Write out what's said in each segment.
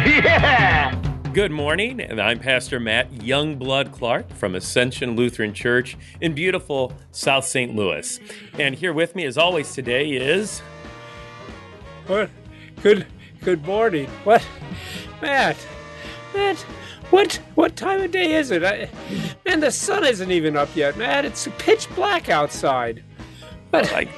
Yeah! Good morning, and I'm Pastor Matt Youngblood Clark from Ascension Lutheran Church in beautiful South St. Louis. And here with me, as always, today is. What? Good. Good morning. What, Matt? Matt, what? What time of day is it? I, man, the sun isn't even up yet, Matt. It's pitch black outside. But I,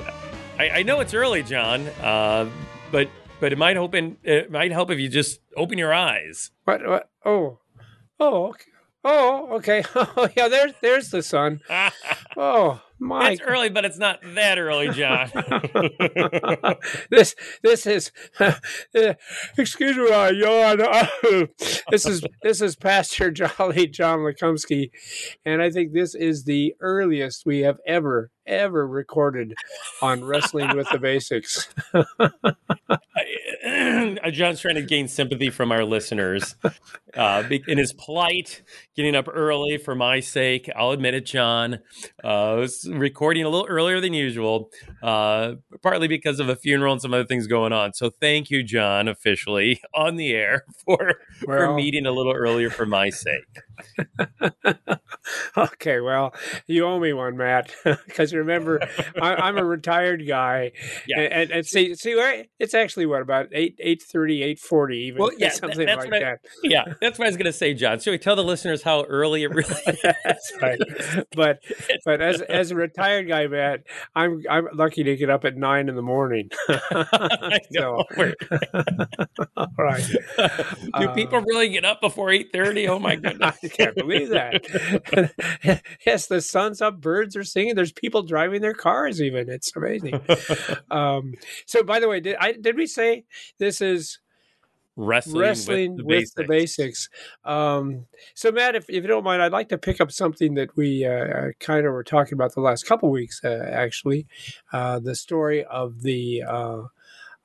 I, I know it's early, John, uh, but but it might open. It might help if you just open your eyes. What? What? Oh, oh, okay. oh, okay. Oh, yeah. There's there's the sun. Oh my. It's early, but it's not that early, John. this this is uh, excuse me I yawn. this is this is Pastor Jolly John Lekumsky, and I think this is the earliest we have ever ever recorded on wrestling with the basics. John's trying to gain sympathy from our listeners. Uh, in his plight, getting up early for my sake. I'll admit it, John. Uh, was recording a little earlier than usual, uh, partly because of a funeral and some other things going on. So thank you, John, officially on the air for, well, for meeting a little earlier for my sake. okay, well, you owe me one, Matt, because remember, I, am a retired guy. Yeah. And, and, and see, see, it's actually what about eight, eight thirty, eight forty, even well, yeah, something like I, that. Yeah, that's what I was going to say, John. Should we tell the listeners how early it really is? that's right. But but as as a retired guy, Matt, I'm I'm lucky to get up at nine in the morning. so, all right. Do uh, people really get up before eight thirty? Oh my goodness! I can't believe that. yes, the sun's up, birds are singing. There's people driving their cars. Even it's amazing. Um, so, by the way, did I did we say this is? wrestling, wrestling with the with basics. The basics. Um, so, Matt, if, if you don't mind, I'd like to pick up something that we uh, kind of were talking about the last couple weeks, uh, actually. Uh, the story of the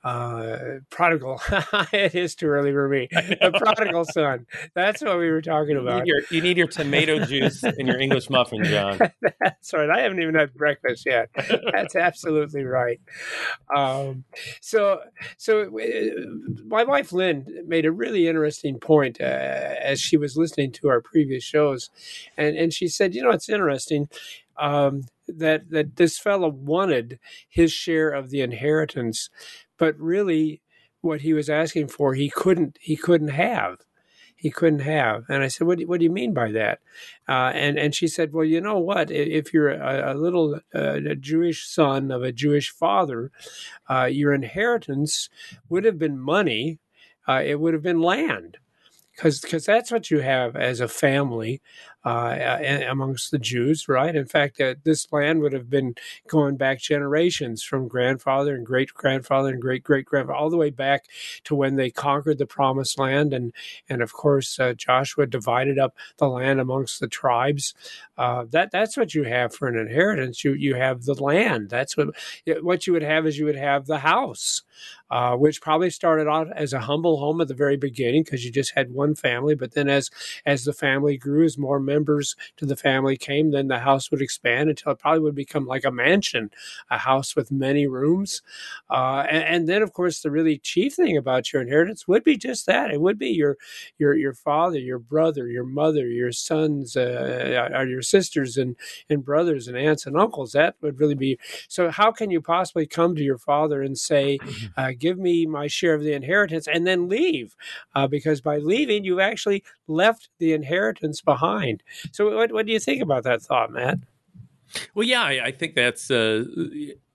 uh, prodigal. it is too early for me. The prodigal son. That's what we were talking about. You need, your, you need your tomato juice and your English muffin, John. That's right. I haven't even had breakfast yet. That's absolutely right. Um, so, so uh, my wife Lynn made a really interesting point uh, as she was listening to our previous shows, and and she said, you know, it's interesting. Um, that that this fellow wanted his share of the inheritance but really what he was asking for he couldn't he couldn't have. He couldn't have. And i said what do, what do you mean by that? Uh, and and she said well you know what? If you're a, a little uh, a jewish son of a jewish father uh, your inheritance would have been money uh, it would have been land because because that's what you have as a family uh, amongst the Jews, right? In fact, uh, this land would have been going back generations from grandfather and great grandfather and great great grandfather, all the way back to when they conquered the Promised Land, and and of course uh, Joshua divided up the land amongst the tribes. Uh, that that's what you have for an inheritance. You you have the land. That's what what you would have is you would have the house. Uh, which probably started out as a humble home at the very beginning because you just had one family. But then, as as the family grew, as more members to the family came, then the house would expand until it probably would become like a mansion, a house with many rooms. Uh, and, and, then, of course, the really chief thing about your inheritance would be just that. It would be your your your father, your brother, your mother, your sons, uh, or your sisters and and brothers and aunts and uncles. That would really be. So, how can you possibly come to your father and say, mm-hmm. uh, "Give me my share of the inheritance," and then leave? Uh, because by leaving, you've actually left the inheritance behind. So, what, what do you think about that thought, Matt? Well, yeah, I, I think that's uh,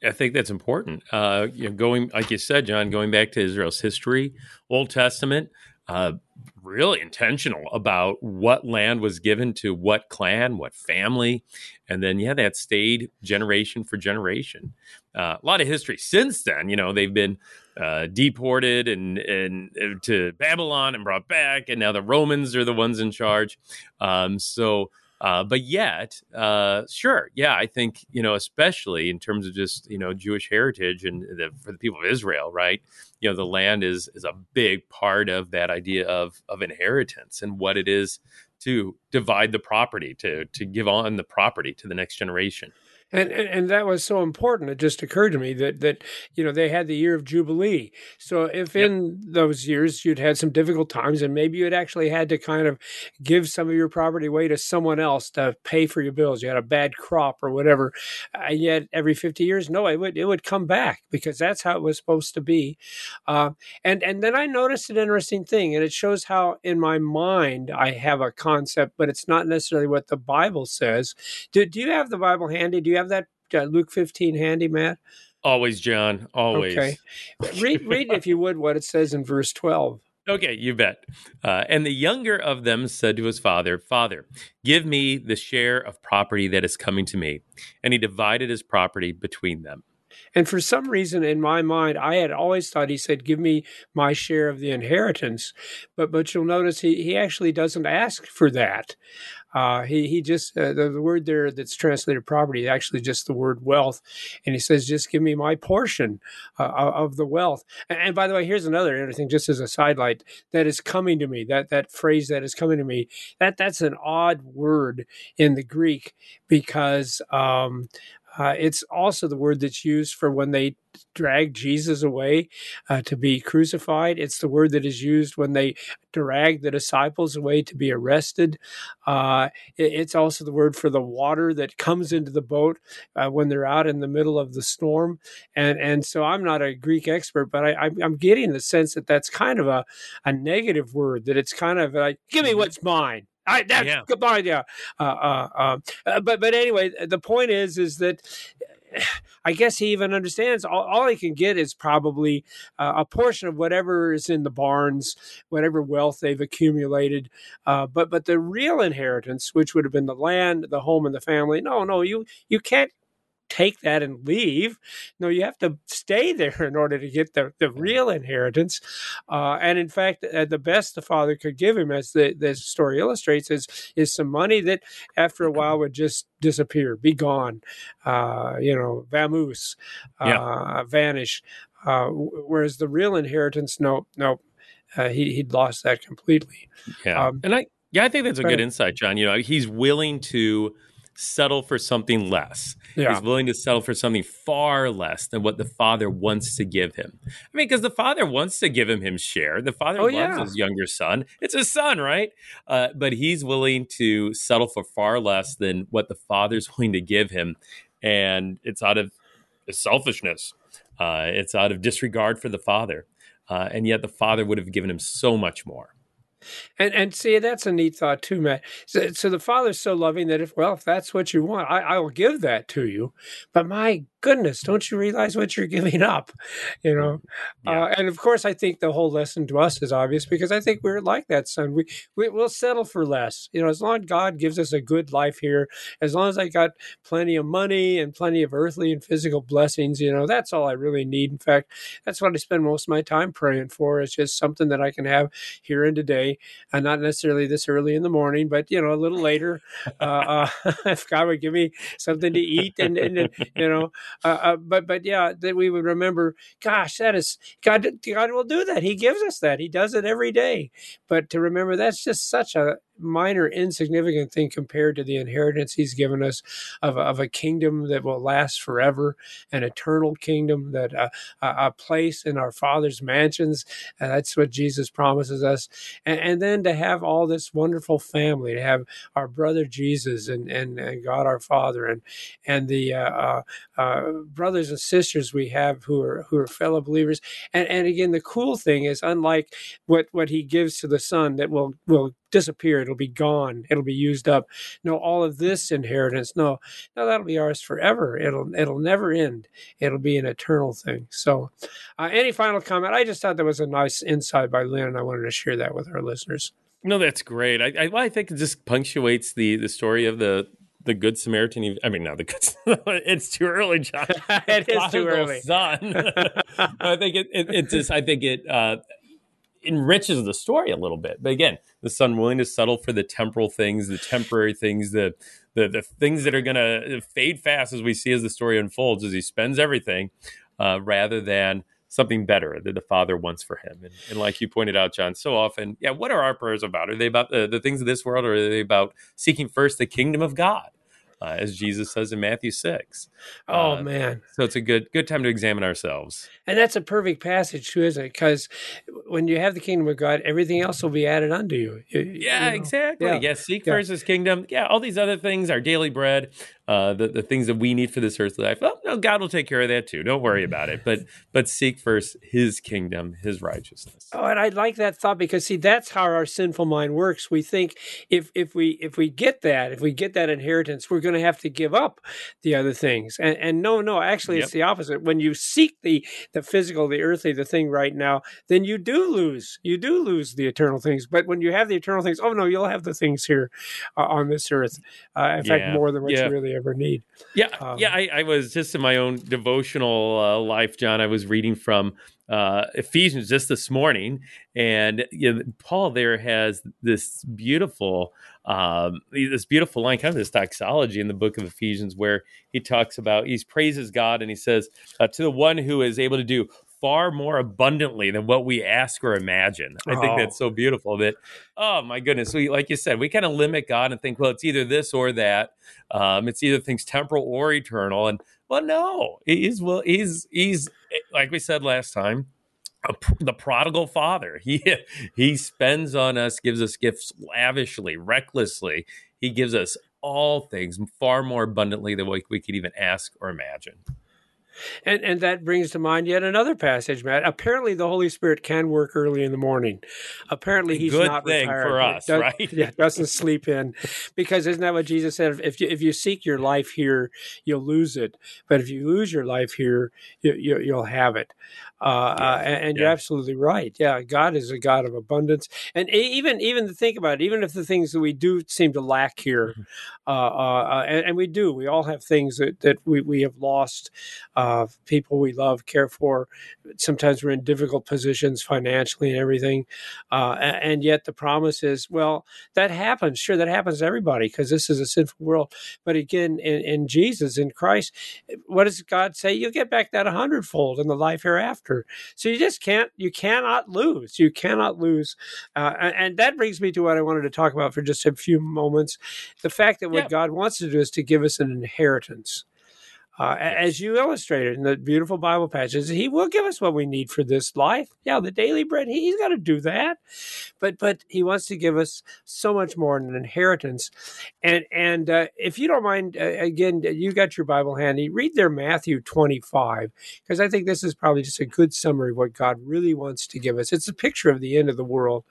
I think that's important. Uh, you know, going like you said, John, going back to Israel's history, Old Testament, uh, really intentional about what land was given to what clan, what family, and then yeah, that stayed generation for generation. Uh, a lot of history since then. You know, they've been uh, deported and and uh, to Babylon and brought back, and now the Romans are the ones in charge. Um, so. Uh, but yet, uh, sure, yeah, I think you know, especially in terms of just you know Jewish heritage and the, for the people of Israel, right? You know, the land is is a big part of that idea of of inheritance and what it is to divide the property, to to give on the property to the next generation. And, and, and that was so important. It just occurred to me that that you know they had the year of jubilee. So if yep. in those years you'd had some difficult times, and maybe you had actually had to kind of give some of your property away to someone else to pay for your bills, you had a bad crop or whatever, and yet every fifty years, no, it would it would come back because that's how it was supposed to be. Uh, and and then I noticed an interesting thing, and it shows how in my mind I have a concept, but it's not necessarily what the Bible says. Do Do you have the Bible handy? Do you have have that uh, Luke 15 handy, Matt? Always, John. Always. Okay. read, read, if you would, what it says in verse 12. Okay, you bet. Uh, and the younger of them said to his father, Father, give me the share of property that is coming to me. And he divided his property between them. And for some reason in my mind, I had always thought he said, Give me my share of the inheritance. But but you'll notice he, he actually doesn't ask for that. Uh, he he just uh, the, the, word there that's translated property actually just the word wealth, and he says, "Just give me my portion uh, of the wealth." And, and, by the way, here's another interesting, just as a sidelight, that is coming to me. That that phrase that is coming to me. That that's an odd word in the Greek because um, uh, it's also the word that's used for when they drag Jesus away uh, to be crucified. It's the word that is used when they drag the disciples away to be arrested. Uh, it, it's also the word for the water that comes into the boat uh, when they're out in the middle of the storm. And and so I'm not a Greek expert, but I, am getting the sense that that's kind of a, a negative word. That it's kind of like, give me what's mine. I, that's yeah. goodbye. Yeah. Uh, uh, um, uh, but but anyway, the point is is that I guess he even understands all, all he can get is probably uh, a portion of whatever is in the barns, whatever wealth they've accumulated. Uh, but but the real inheritance, which would have been the land, the home, and the family, no, no, you you can't take that and leave. No, you have to stay there in order to get the, the real inheritance. Uh, and in fact, uh, the best the father could give him, as the, the story illustrates, is, is some money that after a while would just disappear, be gone, uh, you know, vamoose, uh, yeah. vanish. Uh, whereas the real inheritance, no, no, uh, he, he'd lost that completely. Yeah. Um, and I, yeah, I think that's a good insight, John. You know, he's willing to settle for something less. Yeah. He's willing to settle for something far less than what the father wants to give him. I mean, because the father wants to give him his share. The father oh, loves yeah. his younger son. It's his son, right? Uh, but he's willing to settle for far less than what the father's willing to give him. And it's out of selfishness. Uh, it's out of disregard for the father. Uh, and yet the father would have given him so much more. And and see, that's a neat thought too, Matt. So, so the father's so loving that if well, if that's what you want, I, I will give that to you. But my goodness, don't you realize what you're giving up? You know, yeah. uh, and of course, I think the whole lesson to us is obvious because I think we're like that son. We, we will settle for less. You know, as long as God gives us a good life here, as long as I got plenty of money and plenty of earthly and physical blessings, you know, that's all I really need. In fact, that's what I spend most of my time praying for. Is just something that I can have here and today, and not necessarily this early in the morning, but you know, a little later. Uh, uh, if God would give me something to eat and, and you know. Uh, uh, but but yeah, that we would remember. Gosh, that is God. God will do that. He gives us that. He does it every day. But to remember, that's just such a minor, insignificant thing compared to the inheritance he's given us of, of a kingdom that will last forever, an eternal kingdom, that uh, a place in our Father's mansions. And that's what Jesus promises us. And, and, then to have all this wonderful family, to have our brother Jesus and, and, and God our Father, and and the uh, uh, uh brothers and sisters we have who are who are fellow believers. And and again, the cool thing is, unlike what what he gives to the Son, that will will disappear. It'll be gone. It'll be used up. No, all of this inheritance, no, no, that'll be ours forever. It'll it'll never end. It'll be an eternal thing. So, uh, any final comment? I just thought that was a nice insight by Lynn, and I wanted to share that with our listeners. No, that's great. I, I, I think it just punctuates the the story of the the good Samaritan. I mean, no, the good. it's too early, John. it is too early, son. I think it, it, it just. I think it uh, enriches the story a little bit. But again, the son willing to settle for the temporal things, the temporary things, the the the things that are going to fade fast as we see as the story unfolds, as he spends everything, uh, rather than something better that the Father wants for him. And, and, like you pointed out, John, so often, yeah, what are our prayers about? Are they about the, the things of this world, or are they about seeking first the kingdom of God? Uh, as Jesus says in Matthew six. Oh uh, man! So it's a good good time to examine ourselves. And that's a perfect passage too, isn't it? Because when you have the kingdom of God, everything else will be added unto you. you yeah, you know? exactly. Yeah. yeah. seek yeah. first His kingdom. Yeah, all these other things, our daily bread, uh, the the things that we need for this earthly life. Oh, no, God will take care of that too. Don't worry about it. But but seek first His kingdom, His righteousness. Oh, and I like that thought because see, that's how our sinful mind works. We think if if we if we get that, if we get that inheritance, we're going to have to give up the other things. And, and no, no, actually, yep. it's the opposite. When you seek the the physical, the earthly, the thing right now, then you do lose. You do lose the eternal things. But when you have the eternal things, oh no, you'll have the things here uh, on this earth. Uh, in yeah. fact, more than what yeah. you really ever need. Yeah, um, yeah. I, I, was just in my own devotional uh, life, John. I was reading from uh, Ephesians just this morning, and you know, Paul there has this beautiful, um, this beautiful line, kind of this doxology in the book of Ephesians, where he talks about he praises God and he says uh, to the one who is able to do far more abundantly than what we ask or imagine. I think that's so beautiful that, oh my goodness, we like you said, we kind of limit God and think, well, it's either this or that. Um, it's either things temporal or eternal. And well, no, he's well, he's he's like we said last time. The prodigal father he he spends on us gives us gifts lavishly recklessly he gives us all things far more abundantly than we, we could even ask or imagine and and that brings to mind yet another passage, Matt. Apparently, the Holy Spirit can work early in the morning. Apparently, he's Good not thing retired. for us, does, right? Yeah, doesn't sleep in, because isn't that what Jesus said? If you, if you seek your life here, you'll lose it. But if you lose your life here, you, you, will have it. Uh, yeah, uh, and, yeah. you're absolutely right. Yeah, God is a God of abundance, and even even to think about it, even if the things that we do seem to lack here, mm-hmm. uh, uh, uh, and, and, we do, we all have things that that we, we have lost, uh, people we love, care for. Sometimes we're in difficult positions financially and everything, and, and yet the promise is, well, that happens. Sure, that happens to everybody because this is a sinful world. But again, in, in Jesus, in Christ, what does God say? You'll get back that a hundredfold in the life hereafter. So you just can't, you cannot lose. You cannot lose. Uh, and that brings me to what I wanted to talk about for just a few moments. The fact that what yeah. God wants to do is to give us an inheritance. Uh, as you illustrated in the beautiful Bible passages, He will give us what we need for this life. Yeah, the daily bread, He's got to do that, but but He wants to give us so much more than an inheritance. And and uh, if you don't mind, uh, again, you got your Bible handy. Read there Matthew twenty five because I think this is probably just a good summary of what God really wants to give us. It's a picture of the end of the world.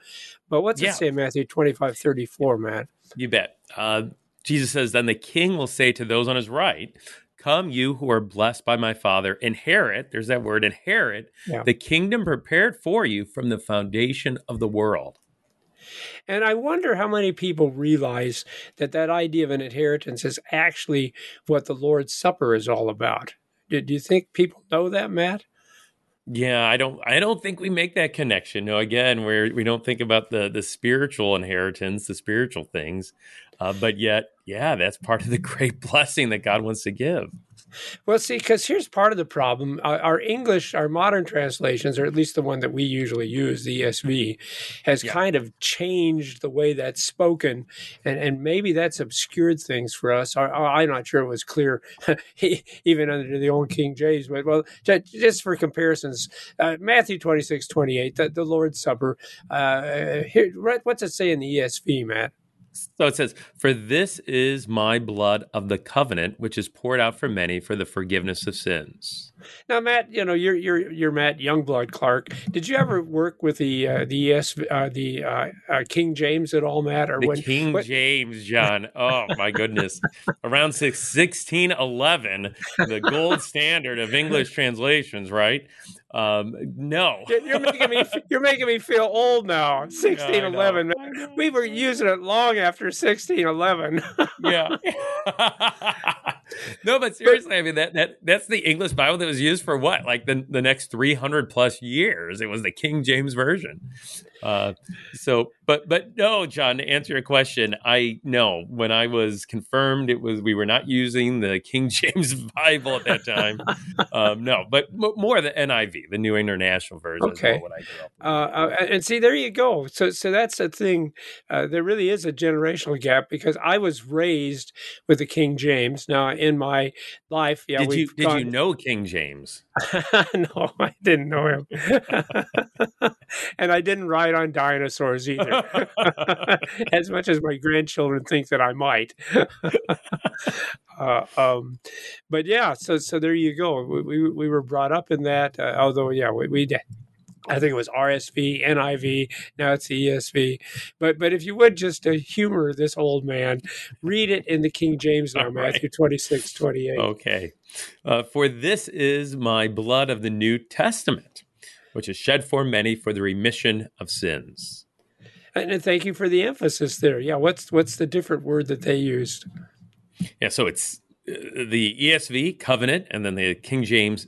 But what's yeah. it say in Matthew twenty five thirty four, Matt? You bet. Uh, Jesus says, Then the king will say to those on his right, Come, you who are blessed by my Father, inherit, there's that word, inherit yeah. the kingdom prepared for you from the foundation of the world. And I wonder how many people realize that that idea of an inheritance is actually what the Lord's Supper is all about. Do, do you think people know that, Matt? Yeah, I don't I don't think we make that connection. No, again, where we don't think about the the spiritual inheritance, the spiritual things. Uh, but yet, yeah, that's part of the great blessing that God wants to give. Well, see, because here's part of the problem. Our, our, English, our modern translations, or at least the one that we usually use, the ESV, has yeah. kind of changed the way that's spoken. And, and maybe that's obscured things for us. I, I'm not sure it was clear, even under the old King James. But, well, just for comparisons, uh, Matthew 26, 28, the, the Lord's Supper. Uh, here, what's it say in the ESV, Matt? So it says, For this is my blood of the covenant, which is poured out for many for the forgiveness of sins. Now, Matt, you know you're you're you're Matt Youngblood Clark. Did you ever work with the uh, the ES uh, the uh, uh, King James at all, Matt? Or The when King what- James, John. Oh, my goodness. Around six, 1611, the gold standard of English translations, right? Um, no. You're you're making me you're making me feel old now. Sixteen eleven. I. We were using it long after sixteen eleven. yeah. no, but seriously, I mean that that that's the English Bible that was used for what? Like the the next three hundred plus years. It was the King James version. Uh, so, but but no, John. To answer your question, I know When I was confirmed, it was we were not using the King James Bible at that time. um, no, but m- more the NIV, the New International Version. Okay. what I grew up with. Uh, uh, and see, there you go. So, so that's the thing. Uh, there really is a generational gap because I was raised with the King James. Now, in my life, yeah, did you we've did gone, you know King James? no, I didn't know him, and I didn't on dinosaurs either. as much as my grandchildren think that I might. uh, um, but yeah, so so there you go. We we, we were brought up in that. Uh, although yeah, we, we did. I think it was RSV, NIV. Now it's the ESV. But but if you would just uh, humor this old man, read it in the King James now, right. Matthew 26, 28. Okay. Uh, for this is my blood of the New Testament, which is shed for many for the remission of sins. And, thank you for the emphasis there. Yeah, what's what's the different word that they used? Yeah, so it's uh, the ESV covenant and then the King James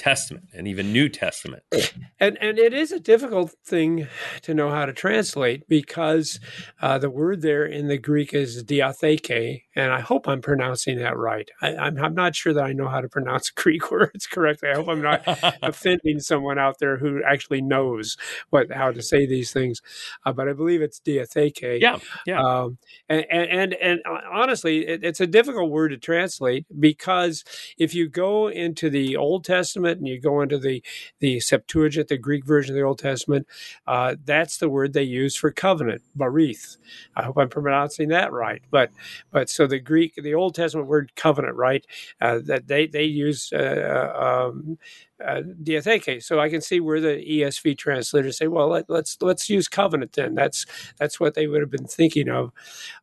Testament and even New Testament. And and it is a difficult thing to know how to translate because uh, the word there in the Greek is diatheke, and I hope I'm pronouncing that right. I, I'm I'm not sure that I know how to pronounce Greek words correctly. I hope I'm not offending someone out there who actually knows what how to say these things, uh, but I believe it's diatheke. yeah, yeah. Um, and, and and and honestly, it, it's a difficult word to translate because if you go into the Old Testament and you go into the the Septuagint, the Greek version of the Old Testament, uh, that's the word they use for covenant, barith. I hope I'm pronouncing that right. But but so the Greek, the Old Testament word covenant, right? Uh, that they they use. Uh, um, uh, diatheke. So I can see where the ESV translators say, "Well, let, let's let's use covenant then." That's that's what they would have been thinking of.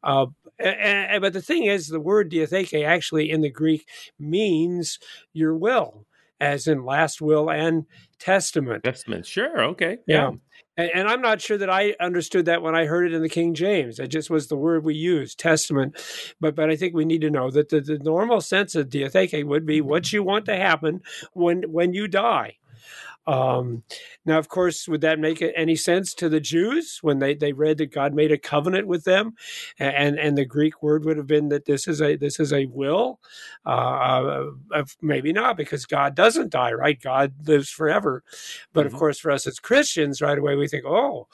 Uh, and, and- but the thing is, the word diatheke actually in the Greek means your will, as in last will and testament. Testament. Sure. Okay. Yeah. And, and I'm not sure that I understood that when I heard it in the King James. It just was the word we used, testament. But but I think we need to know that the, the normal sense of diatheke would be what you want to happen when when you die. Um, now, of course, would that make any sense to the Jews when they, they read that God made a covenant with them, and and the Greek word would have been that this is a this is a will? Uh, uh, maybe not because God doesn't die, right? God lives forever. But of Mhm. course, for us as Christians, right away we think, oh,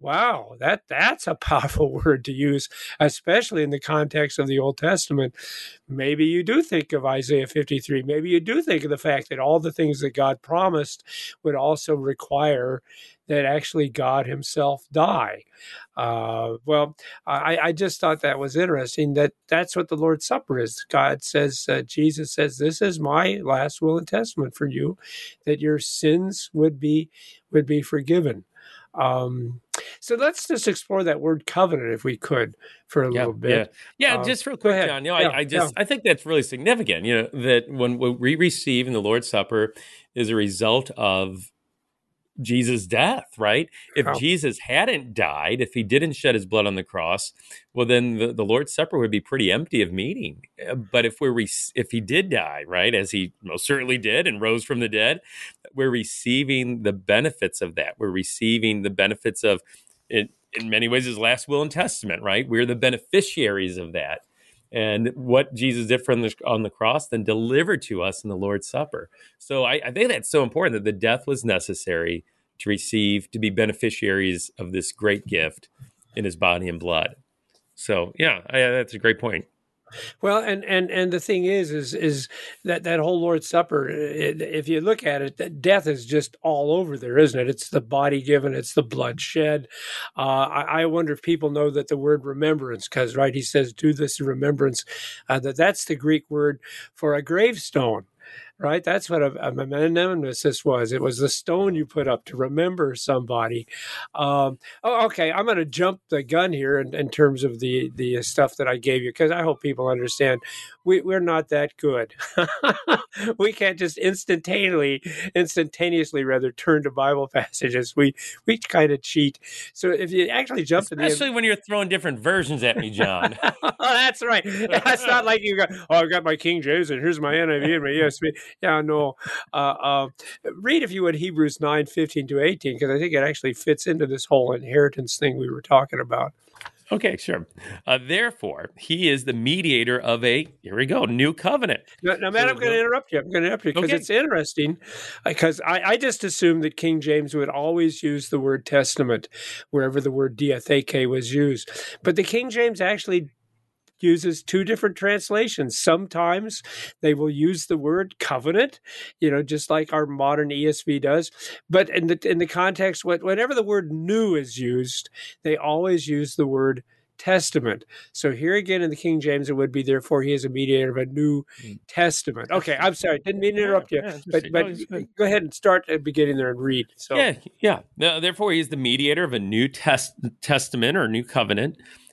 wow, that that's a powerful word to use, especially in the context of the Old Testament. Maybe you do think of Isaiah 53. Maybe you do think of the fact that all the things that God promised would also require that actually God Himself die. Uh, well, I, I just thought that was interesting. That that's what the Lord's Supper is. God says, uh, Jesus says, "This is my last will and testament for you, that your sins would be would be forgiven." Um, so let's just explore that word covenant, if we could, for a Yeah, little bit. Yeah, Uh, just real quick. John. You know, Yeah, I, I just I think that's really significant. You know, that when, when we receive in the Lord's Supper is a result of Jesus' death, right? If Yeah. Jesus hadn't died, if he didn't shed his blood on the cross, well, then the, the Lord's Supper would be pretty empty of meaning. Uh, But if we're re- if he did die, right, as he most certainly did and rose from the dead, we're receiving the benefits of that. We're receiving the benefits of it in many ways his last will and testament, right? We're the beneficiaries of that. And what Jesus did from the, on the cross then delivered to us in the Lord's Supper. So I, I think that's so important that the death was necessary to receive, to be beneficiaries of this great gift in his body and blood. So, yeah, I, that's a great point. Well, and and and the thing is, is is that that whole Lord's Supper. It, if you look at it, that death is just all over there, isn't it? It's the body given, it's the blood shed. Uh, I, I, wonder if people know that the word remembrance, because right, he says, "Do this in remembrance." Uh, that that's the Greek word for a gravestone right? That's what a, a memenemesis was. It was the stone you put up to remember somebody. Um, oh, okay. I'm going to jump the gun here in, in, terms of the the stuff that I gave you because I hope people understand we, we're not that good. we can't just instantaneously instantaneously rather turn to Bible passages. We we kind of cheat. So if you actually jump especially to especially when you're throwing different versions at me, John. oh, that's right. That's not like you go. Oh, I've got my King James and here's my NIV and my ESV yeah, no. Uh, uh, read, if you would, Hebrews 9 15 to 18, because I think it actually fits into this whole inheritance thing we were talking about. Okay, sure. Uh, therefore, he is the mediator of a, here we go, new covenant. Now, now Matt, I'm going to interrupt you. I'm going to interrupt you because okay. it's interesting. Because I, I, just assumed that King James would always use the word testament wherever the word diatheke was used. But the King James actually uses two different translations. Sometimes they will use the word covenant, you know, just like our modern ESV does. But in the in the context, whenever the word new is used, they always use the word testament. So here again in the King James, it would be therefore he is a mediator of a new mm. testament. Okay, I'm sorry, didn't mean to interrupt you, yeah, but but no, go ahead and start at the beginning there and read. So yeah, yeah. No, therefore, he is the mediator of a new test testament or new covenant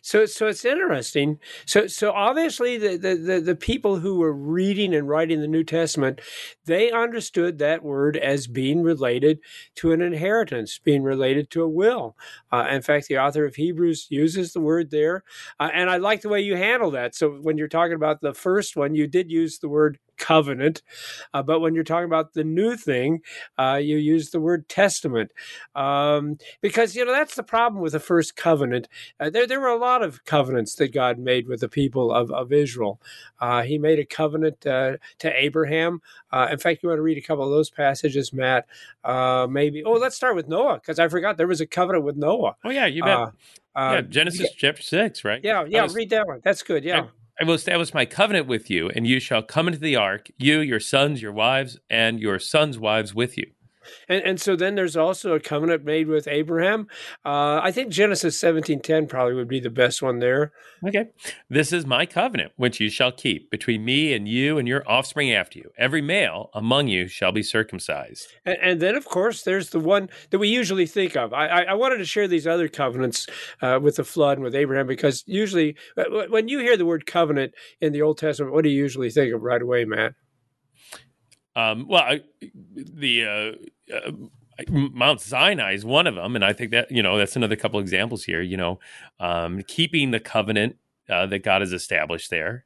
So, so it's interesting. So, so obviously, the, the, the, the, people who were reading and writing the New Testament, they understood that word as being related to an inheritance, being related to a will. Uh, in fact, the author of Hebrews uses the word there, uh, and I like the way you handle that. So, when you're talking about the first one, you did use the word covenant. Uh, but when you're talking about the new thing, uh, you use the word testament. Um, because, you know, that's the problem with the first covenant. Uh, there, there were a lot of covenants that God made with the people of, of Israel. Uh, he made a covenant uh, to Abraham. Uh, in fact, you want to read a couple of those passages, Matt? maybe. Oh, let's start with Noah, because I forgot there was a covenant with Noah. Oh, yeah, you bet. yeah, Genesis yeah. chapter 6, right? Yeah, yeah, read that one. That's good. Yeah. I will establish my covenant with you, and you shall come into the ark, you, your sons, your wives, and your sons' wives with you. And, and so then there's also a covenant made with Abraham. Uh, I think Genesis 17:10 probably would be the best one there. Okay. This is my covenant which you shall keep between me and you and your offspring after you. Every male among you shall be circumcised. And, and then of course there's the one that we usually think of. I, I, I wanted to share these other covenants uh, with the flood and with Abraham because usually uh, when you hear the word covenant in the Old Testament, what do you usually think of right away, Matt? Um, well, I, the uh, uh, Mount Sinai is one of them, and I think that you know that's another couple examples here. You know, um, keeping the covenant uh, that God has established there,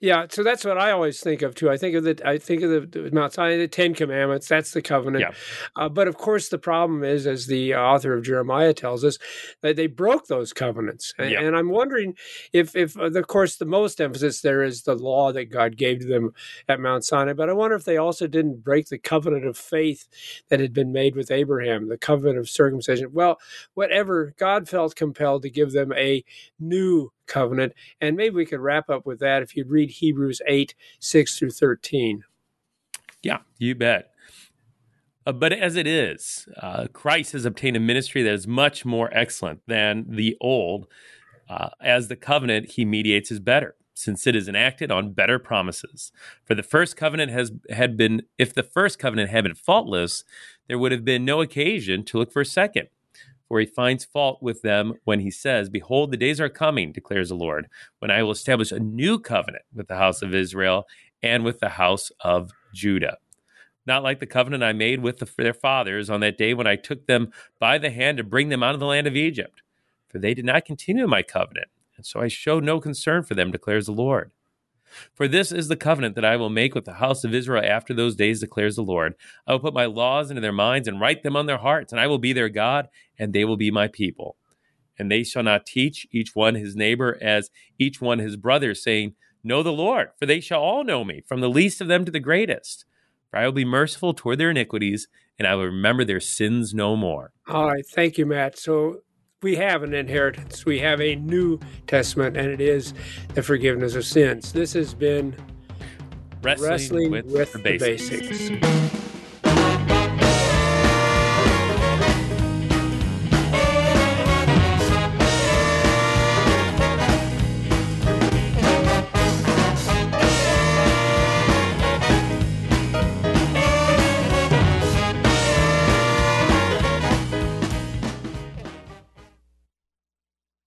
yeah, so that's what I always think of too. I think of the I think of the Mount Sinai, the Ten Commandments. That's the covenant. Yeah. Uh, but of course, the problem is, as the author of Jeremiah tells us, that they broke those covenants. And, yeah. and I'm wondering if, if uh, of course, the most emphasis there is the law that God gave to them at Mount Sinai. But I wonder if they also didn't break the covenant of faith that had been made with Abraham, the covenant of circumcision. Well, whatever, God felt compelled to give them a new covenant. And maybe we could wrap up with that if you'd read Hebrews 8, 6 through 13. Yeah, you bet. Uh, but as it is, uh, Christ has obtained a ministry that is much more excellent than the old. Uh, as the covenant he mediates is better, since it is enacted on better promises. For the first covenant has had been, if the first covenant had been faultless, there would have been no occasion to look for a second where he finds fault with them when he says, Behold, the days are coming, declares the Lord, when I will establish a new covenant with the house of Israel and with the house of Judah. Not like the covenant I made with the, their fathers on that day when I took them by the hand to bring them out of the land of Egypt. For they did not continue my covenant, and so I showed no concern for them, declares the Lord. For this is the covenant that I will make with the house of Israel after those days, declares the Lord. I will put my laws into their minds and write them on their hearts, and I will be their God, and they will be my people. And they shall not teach each one his neighbor as each one his brother, saying, Know the Lord, for they shall all know me, from the least of them to the greatest. For I will be merciful toward their iniquities, and I will remember their sins no more. All right. Thank you, Matt. So we have an inheritance. We have a New Testament, and it is the forgiveness of sins. This has been Wrestling, Wrestling with, with the the basics. basics.